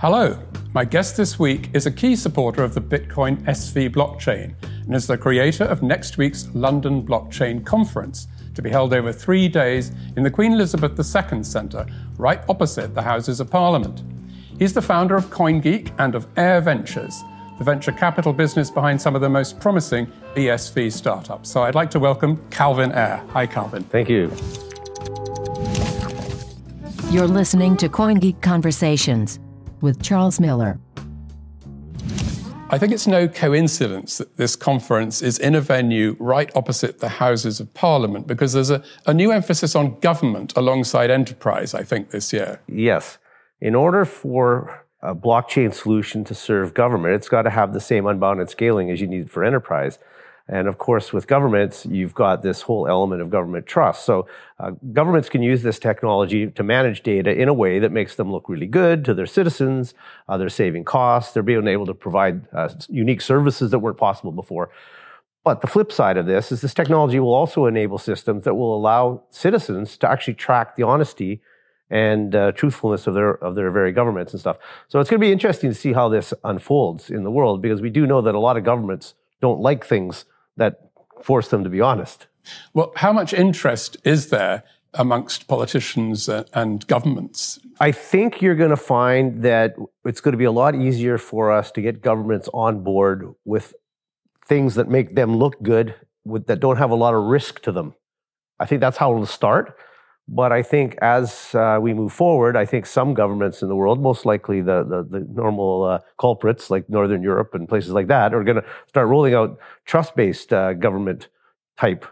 Hello. My guest this week is a key supporter of the Bitcoin SV blockchain and is the creator of next week's London Blockchain Conference to be held over three days in the Queen Elizabeth II Centre, right opposite the Houses of Parliament. He's the founder of CoinGeek and of Ayre Ventures, the venture capital business behind some of the most promising BSV startups. So I'd like to welcome Calvin Ayre. Hi, Calvin. Thank you. You're listening to CoinGeek Conversations with Charles Miller. I think it's no coincidence that this conference is in a venue right opposite the Houses of Parliament because there's a, a new emphasis on government alongside enterprise, I think, this year. Yes. In order for a blockchain solution to serve government, it's got to have the same unbounded scaling as you need for enterprise. And of course, with governments, you've got this whole element of government trust. So uh, governments can use this technology to manage data in a way that makes them look really good to their citizens. Uh, they're saving costs. They're being able to provide uh, unique services that weren't possible before. But the flip side of this is this technology will also enable systems that will allow citizens to actually track the honesty and uh, truthfulness of their of their very governments and stuff. So it's going to be interesting to see how this unfolds in the world because we do know that a lot of governments don't like things that force them to be honest. Well, how much interest is there amongst politicians and governments? I think you're going to find that it's going to be a lot easier for us to get governments on board with things that make them look good, with, that don't have a lot of risk to them. I think that's how it'll start. But I think as uh, we move forward, I think some governments in the world, most likely the, the, the normal uh, culprits like Northern Europe and places like that, are going to start rolling out trust based uh, government type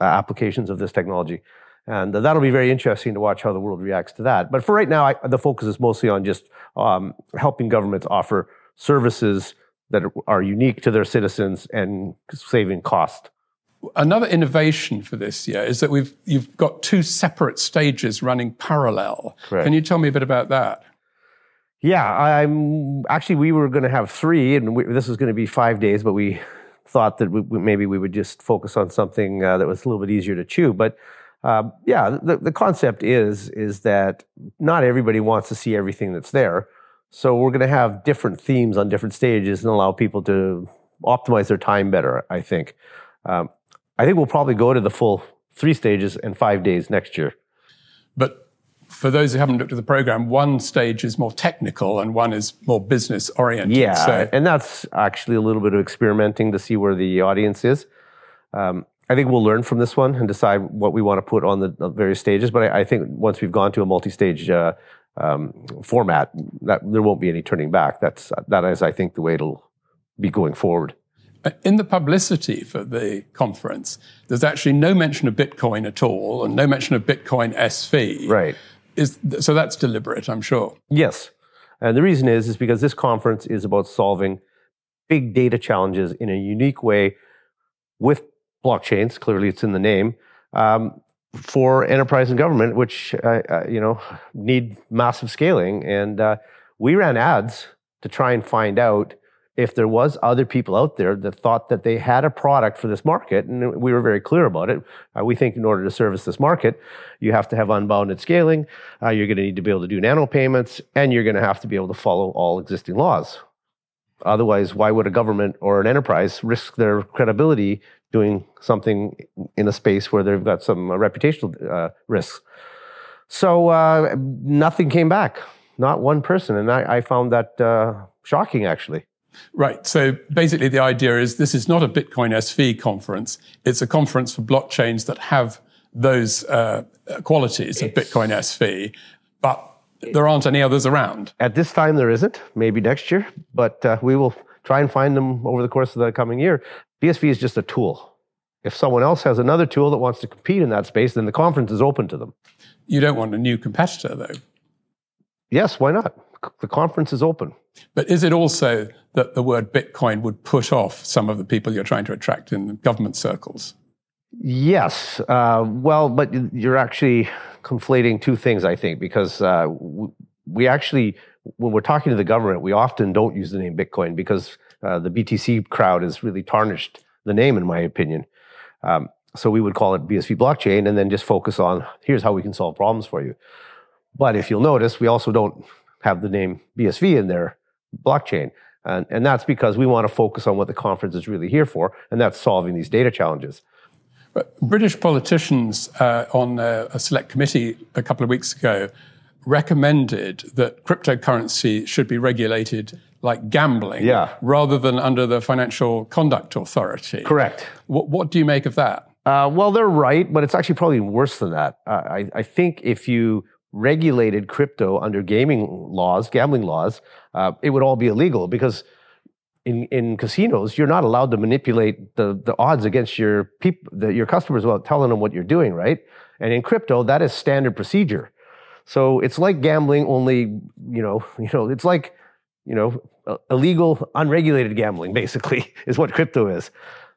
uh, applications of this technology. And that'll be very interesting to watch how the world reacts to that. But for right now, I, the focus is mostly on just um, helping governments offer services that are unique to their citizens and saving cost. Another innovation for this year is that we've you've got two separate stages running parallel. Correct. Can you tell me a bit about that? Yeah, I'm actually we were going to have three, and we, this was going to be five days, but we thought that we, maybe we would just focus on something uh, that was a little bit easier to chew. But uh, yeah, the, the concept is is that not everybody wants to see everything that's there, so we're going to have different themes on different stages and allow people to optimize their time better. I think. Um, I think we'll probably go to the full three stages and five days next year. But for those who haven't looked at the program, one stage is more technical and one is more business oriented. Yeah, so. and that's actually a little bit of experimenting to see where the audience is. Um, I think we'll learn from this one and decide what we want to put on the, the various stages. But I, I, think once we've gone to a multi-stage uh, um, format, that there won't be any turning back. That's that is, I think, the way it'll be going forward. In the publicity for the conference, there's actually no mention of Bitcoin at all and no mention of Bitcoin SV. Right. Is, so that's deliberate, I'm sure. Yes. And the reason is, is because this conference is about solving big data challenges in a unique way with blockchains. Clearly, it's in the name. Um, for enterprise and government, which uh, uh, you know need massive scaling, and uh, we ran ads to try and find out if there was other people out there that thought that they had a product for this market, and we were very clear about it. Uh, we think in order to service this market, you have to have unbounded scaling. Uh, you're going to need to be able to do nano payments, and you're going to have to be able to follow all existing laws. Otherwise, why would a government or an enterprise risk their credibility doing something in a space where they've got some uh, reputational uh, risks? So uh, nothing came back, not one person, and I, I found that uh, shocking, actually. Right. So basically, the idea is this is not a Bitcoin SV conference. It's a conference for blockchains that have those uh, qualities of Bitcoin SV, but there aren't any others around. At this time, there isn't. Maybe next year, but uh, we will try and find them over the course of the coming year. BSV is just a tool. If someone else has another tool that wants to compete in that space, then the conference is open to them. You don't want a new competitor, though. Yes, why not? The conference is open. But is it also that the word Bitcoin would put off some of the people you're trying to attract in government circles? Yes. Uh, well, but you're actually conflating two things, I think, because uh, we actually, when we're talking to the government, we often don't use the name Bitcoin because uh, the BTC crowd has really tarnished the name, in my opinion. Um, so we would call it BSV blockchain and then just focus on here's how we can solve problems for you. But if you'll notice, we also don't have the name BSV in their blockchain. And, and that's because we want to focus on what the conference is really here for, and that's solving these data challenges. British politicians uh, on a, a select committee a couple of weeks ago recommended that cryptocurrency should be regulated like gambling Yeah. rather than under the Financial Conduct Authority. Correct. What, what do you make of that? Uh, well, they're right, but it's actually probably worse than that. Uh, I, I think if you regulated crypto under gaming laws, gambling laws, uh, it would all be illegal because in, in casinos, you're not allowed to manipulate the, the odds against your people, the, your customers without telling them what you're doing, right? And in crypto, that is standard procedure. So it's like gambling, only you know, you know, it's like you know, uh, illegal, unregulated gambling, basically, is what crypto is.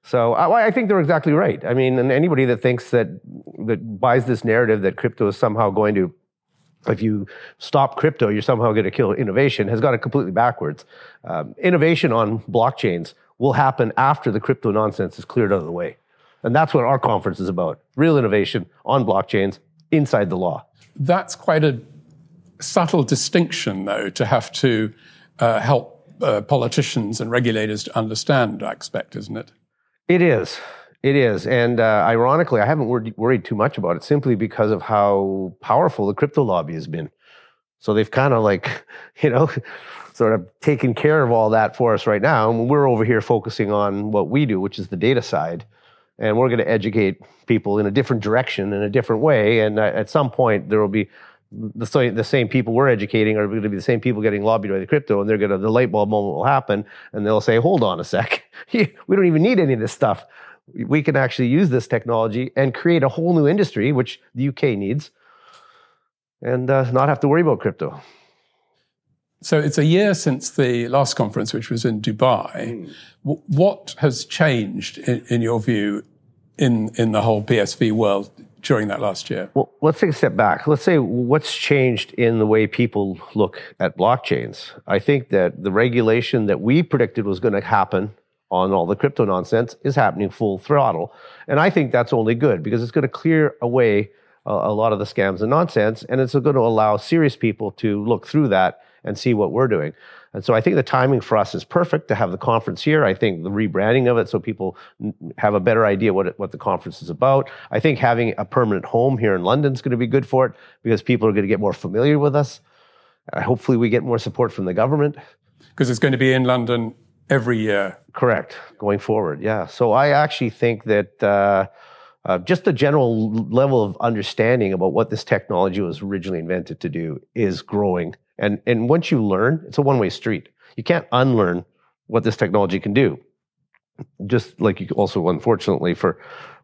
So I, I think they're exactly right. I mean, and anybody that thinks that that buys this narrative that crypto is somehow going to, if you stop crypto, you're somehow going to kill innovation, has got it completely backwards. Um, innovation on blockchains will happen after the crypto nonsense is cleared out of the way, and that's what our conference is about: real innovation on blockchains inside the law. That's quite a subtle distinction, though, to have to uh, help uh, politicians and regulators to understand, I expect, isn't it? It is. It is. And uh, ironically, I haven't worried, worried too much about it simply because of how powerful the crypto lobby has been. So they've kind of like, you know, sort of taken care of all that for us right now. And we're over here focusing on what we do, which is the data side. And we're going to educate people in a different direction, in a different way. And uh, at some point, there will be the the same people we're educating are going to be the same people getting lobbied by the crypto, and they're going to the light bulb moment will happen, and they'll say, "Hold on a sec, we don't even need any of this stuff. We can actually use this technology and create a whole new industry, which the UK needs, and uh, not have to worry about crypto." So it's a year since the last conference, which was in Dubai. W- What has changed, in, in your view, in in the whole BSV world during that last year? Well, let's take a step back. Let's say what's changed in the way people look at blockchains. I think that the regulation that we predicted was going to happen on all the crypto nonsense is happening full throttle. And I think that's only good because it's going to clear away a, a lot of the scams and nonsense. And it's going to allow serious people to look through that and see what we're doing. And so I think the timing for us is perfect to have the conference here. I think the rebranding of it so people have a better idea what it, what the conference is about. I think having a permanent home here in London is going to be good for it because people are going to get more familiar with us. Uh, hopefully, we get more support from the government. Because it's going to be in London every year. Correct. Going forward, yeah. So I actually think that uh, uh, just the general level of understanding about what this technology was originally invented to do is growing. And and once you learn, it's a one way street. You can't unlearn what this technology can do. Just like you also, unfortunately, for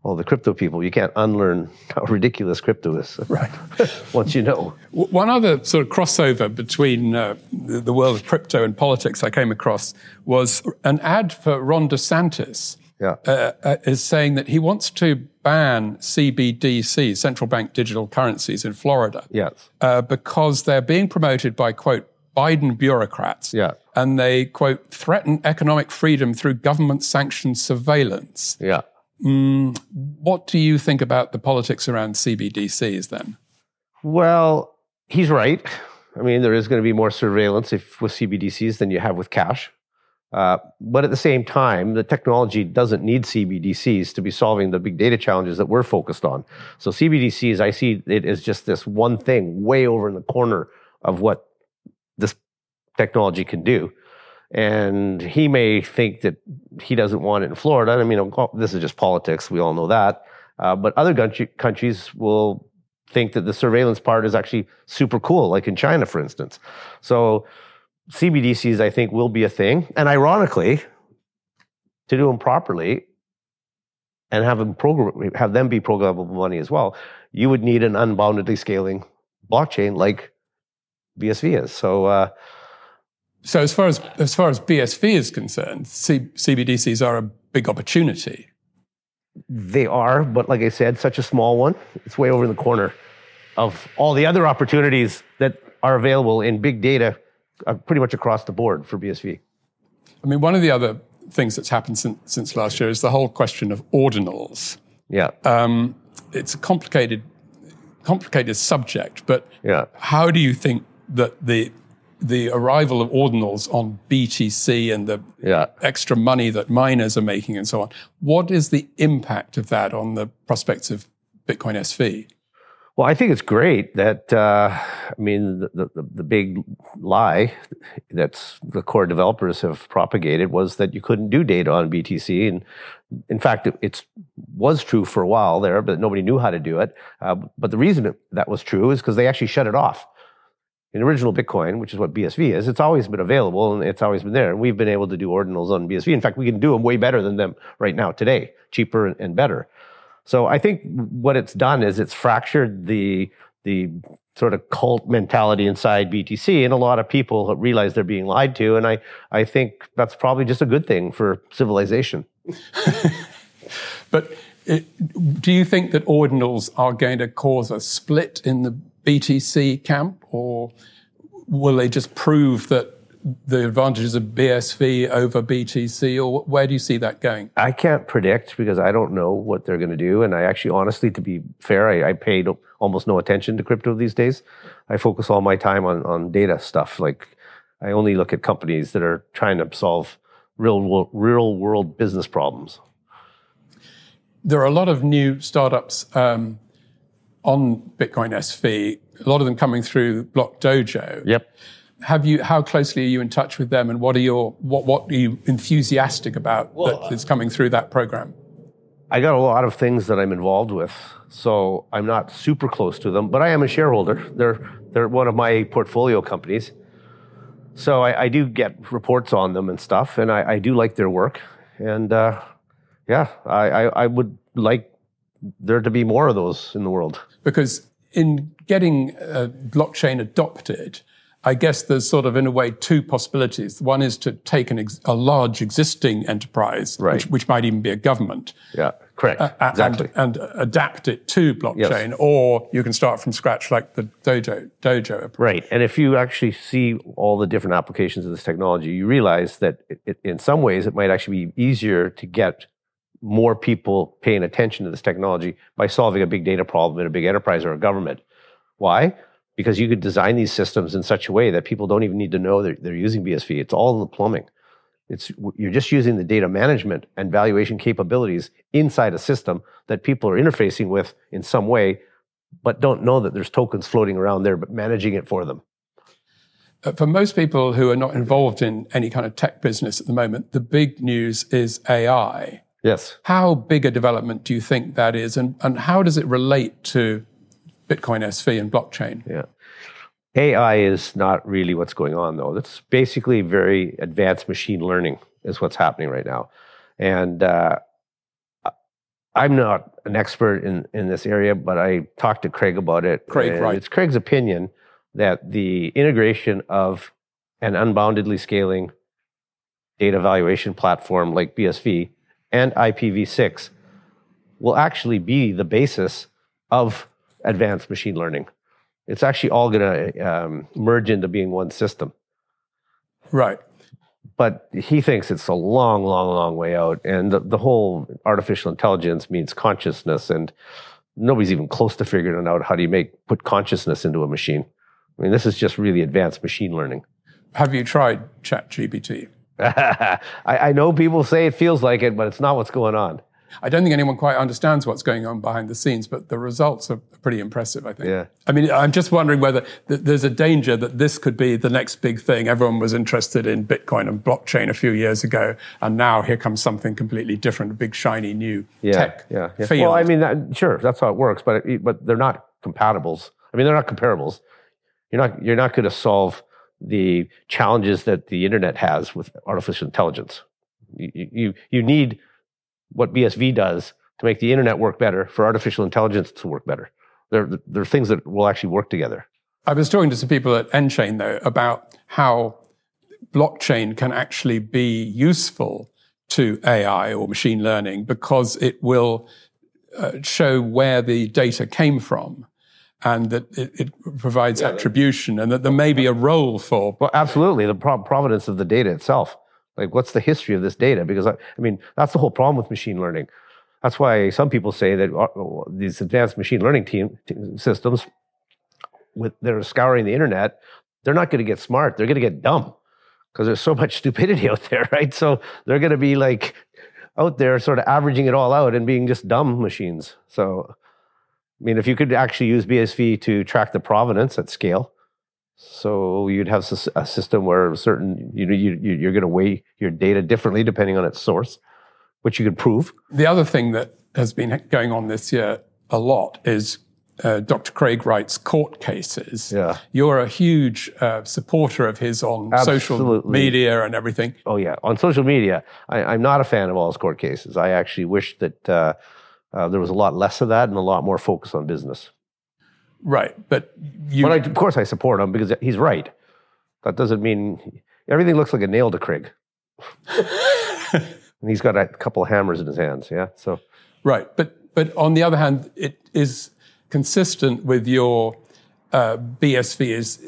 all the crypto people, you can't unlearn how ridiculous crypto is. Right. once you know. One other sort of crossover between uh, the, world of crypto and politics I came across was an ad for Ron DeSantis. Yeah. Uh, uh, is saying that he wants to ban CBDC, central bank digital currencies, in Florida Yes. uh, because they're being promoted by, quote, Biden bureaucrats. Yeah. And they, quote, threaten economic freedom through government sanctioned surveillance. Yeah. What do you think about the politics around CBDCs then? Well, he's right. I mean, there is going to be more surveillance if with CBDCs than you have with cash. Uh, but at the same time, the technology doesn't need CBDCs to be solving the big data challenges that we're focused on. So CBDCs, I see it as just this one thing way over in the corner of what technology can do. And he may think that he doesn't want it in Florida. I mean, this is just politics. We all know that. Uh, but other country, countries will think that the surveillance part is actually super cool, like in China, for instance. So CBDCs, I think, will be a thing. And ironically, to do them properly and have them program, have them be programmable money as well, you would need an unboundedly scaling blockchain like BSV is. So. Uh, So as far as as far as BSV is concerned, C- CBDCs are a big opportunity. They are, but like I said, such a small one. It's way over in the corner of all the other opportunities that are available in big data, uh, pretty much across the board for BSV. I mean, one of the other things that's happened since, since last year is the whole question of ordinals. Yeah, Um, it's a complicated, complicated subject, but yeah. how do you think that the the arrival of ordinals on BTC and the Yeah. extra money that miners are making and so on. What is the impact of that on the prospects of Bitcoin SV? Well, I think it's great that uh, I mean the, the the big lie that the core developers have propagated was that you couldn't do data on BTC, and in fact, it it's, was true for a while there, but nobody knew how to do it. Uh, but the reason that was true is because they actually shut it off. In original Bitcoin, which is what BSV is, it's always been available and it's always been there. And we've been able to do ordinals on BSV. In fact, we can do them way better than them right now today, cheaper and, better. So I think what it's done is it's fractured the the sort of cult mentality inside BTC, and a lot of people realize they're being lied to. And I I think that's probably just a good thing for civilization. But it, do you think that ordinals are going to cause a split in the BTC camp, or will they just prove that the advantages of BSV over BTC, or where do you see that going? I can't predict because I don't know what they're going to do. And I actually, honestly, to be fair, I, I paid almost no attention to crypto these days. I focus all my time on, on data stuff. Like I only look at companies that are trying to solve real real world business problems. There are a lot of new startups um, on Bitcoin SV. A lot of them coming through Block Dojo. Yep. Have you? How closely are you in touch with them, and what are your what what are you enthusiastic about that is coming through that program? I got a lot of things that I'm involved with, so I'm not super close to them, but I am a shareholder. They're they're one of my portfolio companies, so I, I do get reports on them and stuff, and I, I do like their work, and uh, yeah, I, I, I would like there to be more of those in the world. Because in getting a blockchain adopted, I guess there's sort of, in a way, two possibilities. One is to take an ex- a large existing enterprise, Right. which, which might even be a government, Yeah, correct, uh, a- exactly. and, and adapt it to blockchain, or you can start from scratch like the Dojo Dojo approach. Right. And if you actually see all the different applications of this technology, you realize that it, in some ways it might actually be easier to get more people paying attention to this technology by solving a big data problem in a big enterprise or a government. Why? Because you could design these systems in such a way that people don't even need to know that they're using BSV. It's all in the plumbing. It's you're just using the data management and valuation capabilities inside a system that people are interfacing with in some way, but don't know that there's tokens floating around there, but managing it for them. Uh, For most people who are not involved in any kind of tech business at the moment, the big news is AI. Yes. How big a development do you think that is, and, and how does it relate to Bitcoin SV and blockchain? Yeah. AI is not really what's going on, though. It's basically very advanced machine learning, is what's happening right now. And uh, I'm not an expert in, in this area, but I talked to Craig about it. Craig, and right. It's Craig's opinion that the integration of an unboundedly scaling data valuation platform like BSV and IPv6 will actually be the basis of advanced machine learning. It's actually all going to um, merge into being one system. Right. But he thinks it's a long, long, long way out. And the, the whole artificial intelligence means consciousness, and nobody's even close to figuring out how do you make put consciousness into a machine. I mean, this is just really advanced machine learning. Have you tried ChatGPT? I, I know people say it feels like it, but it's not what's going on. I don't think anyone quite understands what's going on behind the scenes, but the results are pretty impressive, I think. Yeah. I mean, I'm just wondering whether th- there's a danger that this could be the next big thing. Everyone was interested in Bitcoin and blockchain a few years ago, and now here comes something completely different, a big, shiny new yeah, tech yeah, yeah. field. Well, I mean, that, sure, that's how it works, but it, but they're not compatibles. I mean, they're not comparables. You're not you're not going to solve the challenges that the internet has with artificial intelligence. You you you need what BSV does to make the internet work better for artificial intelligence to work better. There there are things that will actually work together. I was talking to some people at nChain, though, about how blockchain can actually be useful to AI or machine learning because it will uh, show where the data came from and that it, it provides attribution and that there may be a role for. Well, absolutely, the pro- provenance of the data itself. Like, what's the history of this data? Because I, I mean, that's the whole problem with machine learning. That's why some people say that uh, these advanced machine learning team t- systems, with that are scouring the internet, they're not going to get smart. They're going to get dumb because there's so much stupidity out there, right? So they're going to be like out there sort of averaging it all out and being just dumb machines. So, I mean, if you could actually use BSV to track the provenance at scale, so you'd have a system where certain you know you, you're going to weigh your data differently depending on its source, which you could prove. The other thing that has been going on this year a lot is uh, Dr. Craig Wright's court cases. Yeah. You're a huge uh, supporter of his on Absolutely. social media and everything. Oh, yeah. On social media, I, am not a fan of all his court cases. I actually wish that uh, uh, there was a lot less of that and a lot more focus on business. Right. But you. But I, of course, I support him because he's right. That doesn't mean everything looks like a nail to Craig. and he's got a couple of hammers in his hands. Yeah. So. Right. But, but on the other hand, it is consistent with your uh, BSV is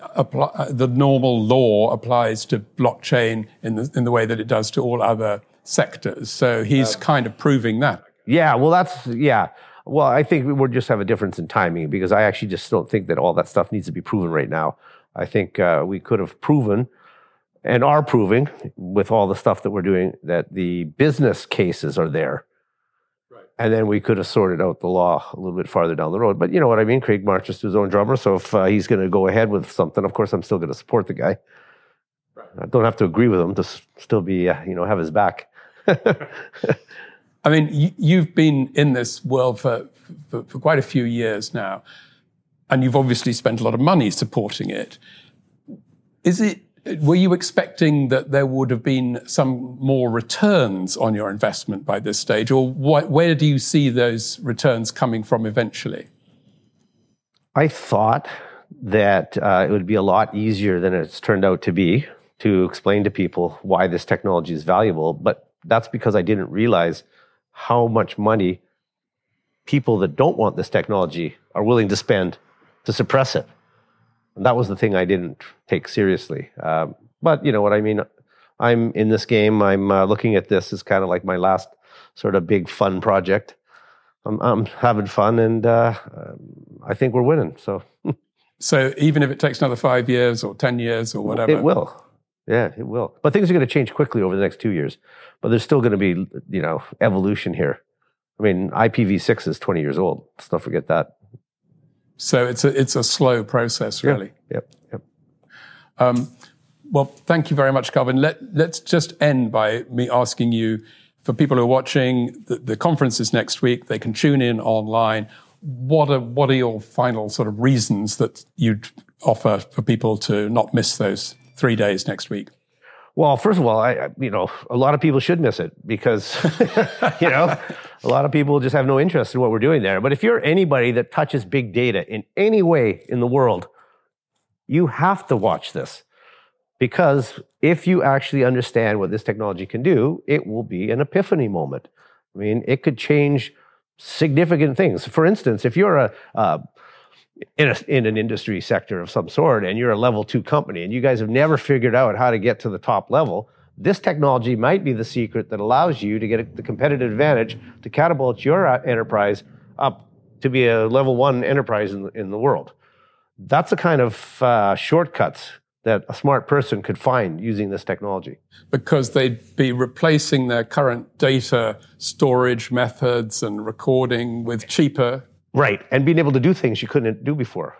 uh, apply, uh, the normal law applies to blockchain in the in the way that it does to all other sectors. So he's kind of proving that. Yeah, well, that's yeah. Well, I think we would just have a difference in timing because I actually just don't think that all that stuff needs to be proven right now. I think uh, we could have proven and are proving with all the stuff that we're doing that the business cases are there and then we could have sorted out the law a little bit farther down the road. But you know what I mean? Craig marches to his own drummer. So if uh, he's going to go ahead with something, of course, I'm still going to support the guy. Right. I don't have to agree with him to still be, uh, you know, have his back. I mean, you've been in this world for, for, for quite a few years now, and you've obviously spent a lot of money supporting it. Is it were you expecting that there would have been some more returns on your investment by this stage, or where do you see those returns coming from eventually? I thought that uh, it would be a lot easier than it's turned out to be to explain to people why this technology is valuable, but that's because I didn't realize how much money people that don't want this technology are willing to spend to suppress it. And that was the thing I didn't take seriously. Um, but you know what I mean? I'm in this game. I'm uh, looking at this as kind of like my last sort of big fun project. I'm, I'm having fun, and uh, I think we're winning. So, so even if it takes another five years or ten years or whatever, it will. Yeah, it will. But things are going to change quickly over the next two years. But there's still going to be, you know, evolution here. I mean, IPv6 is 20 years old. Let's not forget that. So it's a it's a slow process, really. Yep. Yep. Um, well, thank you very much, Calvin. Let let's just end by me asking you, for people who are watching, the, the conference is next week. They can tune in online. What are what are your final sort of reasons that you'd offer for people to not miss those three days next week? Well, first of all, I, you know, a lot of people should miss it because, you know, a lot of people just have no interest in what we're doing there. But if you're anybody that touches big data in any way in the world, you have to watch this because if you actually understand what this technology can do, it will be an epiphany moment. I mean, it could change significant things. For instance, if you're a, a in, a, in an industry sector of some sort and you're a level two company and you guys have never figured out how to get to the top level, this technology might be the secret that allows you to get the competitive advantage to catapult your uh, enterprise up to be a level one enterprise in the, in the world. That's the kind of uh, shortcuts that a smart person could find using this technology. Because they'd be replacing their current data storage methods and recording with cheaper Right. And being able to do things you couldn't do before.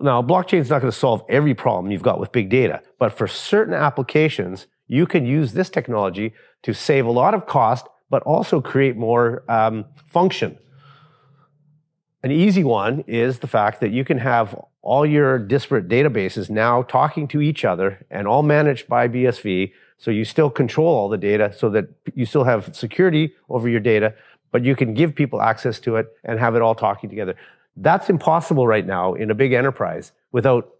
Now, blockchain is not going to solve every problem you've got with big data, but for certain applications, you can use this technology to save a lot of cost, but also create more um, function. An easy one is the fact that you can have all your disparate databases now talking to each other and all managed by BSV. So you still control all the data so that you still have security over your data, but you can give people access to it and have it all talking together. That's impossible right now in a big enterprise without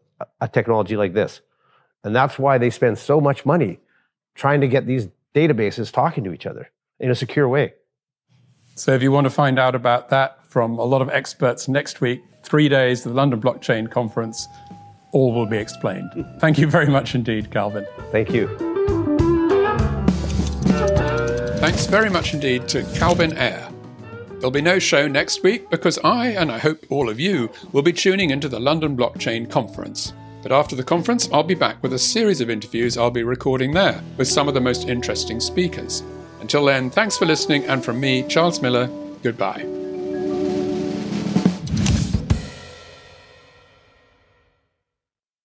a technology like this. And that's why they spend so much money trying to get these databases talking to each other in a secure way. So, if you want to find out about that from a lot of experts next week, three days, the London Blockchain Conference, all will be explained. Thank you very much indeed, Calvin. Thank you. Thanks very much indeed to Calvin Ayre. There'll be no show next week because I, and I hope all of you, will be tuning into the London Blockchain Conference. But after the conference, I'll be back with a series of interviews I'll be recording there with some of the most interesting speakers. Until then, thanks for listening, and from me, Charles Miller, goodbye.